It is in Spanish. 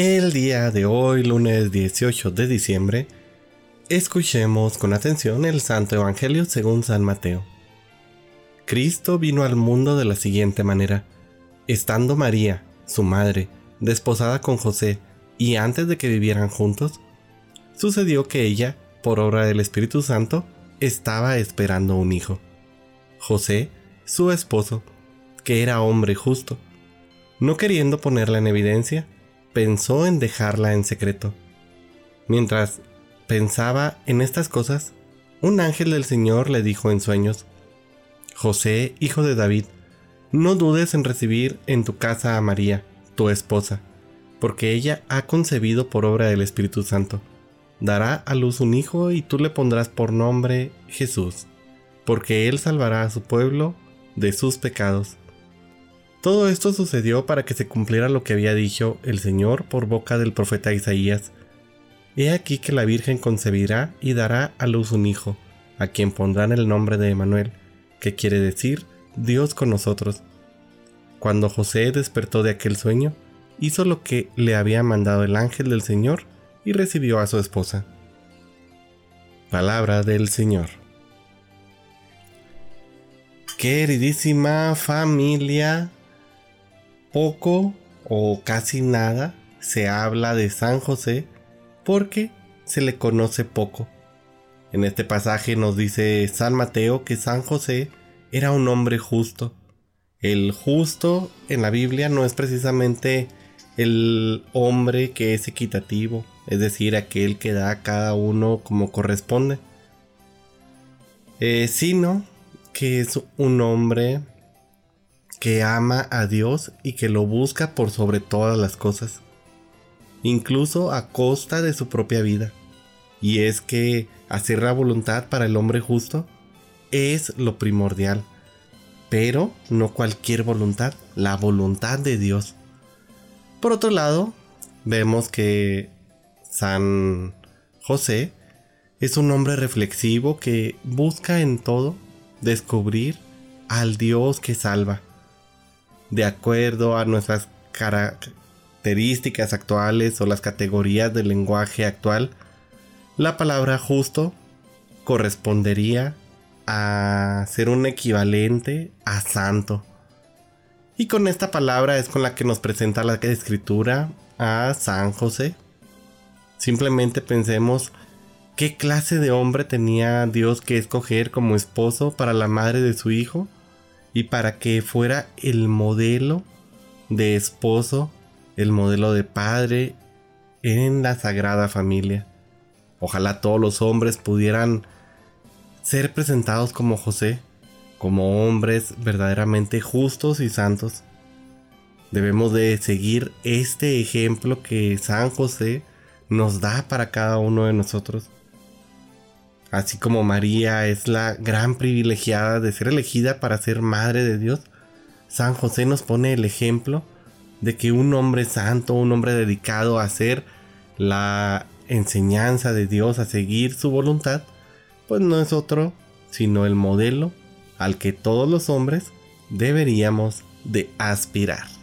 El día de hoy, lunes 18 de diciembre, escuchemos con atención el Santo Evangelio según San Mateo. Cristo vino al mundo de la siguiente manera. Estando María, su madre, desposada con José, y antes de que vivieran juntos, sucedió que ella, por obra del Espíritu Santo, estaba esperando un hijo. José, su esposo, que era hombre justo, no queriendo ponerla en evidencia, pensó en dejarla en secreto. Mientras pensaba en estas cosas, un ángel del Señor le dijo en sueños, José, hijo de David, no dudes en recibir en tu casa a María, tu esposa, porque ella ha concebido por obra del Espíritu Santo. Dará a luz un hijo y tú le pondrás por nombre Jesús, porque él salvará a su pueblo de sus pecados. Todo esto sucedió para que se cumpliera lo que había dicho el Señor por boca del profeta Isaías. He aquí que la Virgen concebirá y dará a luz un hijo, a quien pondrán el nombre de Emanuel, que quiere decir Dios con nosotros. Cuando José despertó de aquel sueño, hizo lo que le había mandado el ángel del Señor y recibió a su esposa. Palabra del Señor. Queridísima familia, poco o casi nada se habla de San José porque se le conoce poco. En este pasaje nos dice San Mateo que San José era un hombre justo. El justo en la Biblia no es precisamente el hombre que es equitativo, es decir, aquel que da a cada uno como corresponde, eh, sino que es un hombre que ama a Dios y que lo busca por sobre todas las cosas, incluso a costa de su propia vida. Y es que hacer la voluntad para el hombre justo es lo primordial, pero no cualquier voluntad, la voluntad de Dios. Por otro lado, vemos que San José es un hombre reflexivo que busca en todo descubrir al Dios que salva de acuerdo a nuestras características actuales o las categorías del lenguaje actual, la palabra justo correspondería a ser un equivalente a santo. Y con esta palabra es con la que nos presenta la escritura a San José. Simplemente pensemos qué clase de hombre tenía Dios que escoger como esposo para la madre de su hijo y para que fuera el modelo de esposo, el modelo de padre en la sagrada familia. Ojalá todos los hombres pudieran ser presentados como José, como hombres verdaderamente justos y santos. Debemos de seguir este ejemplo que San José nos da para cada uno de nosotros. Así como María es la gran privilegiada de ser elegida para ser madre de Dios, San José nos pone el ejemplo de que un hombre santo, un hombre dedicado a hacer la enseñanza de Dios, a seguir su voluntad, pues no es otro sino el modelo al que todos los hombres deberíamos de aspirar.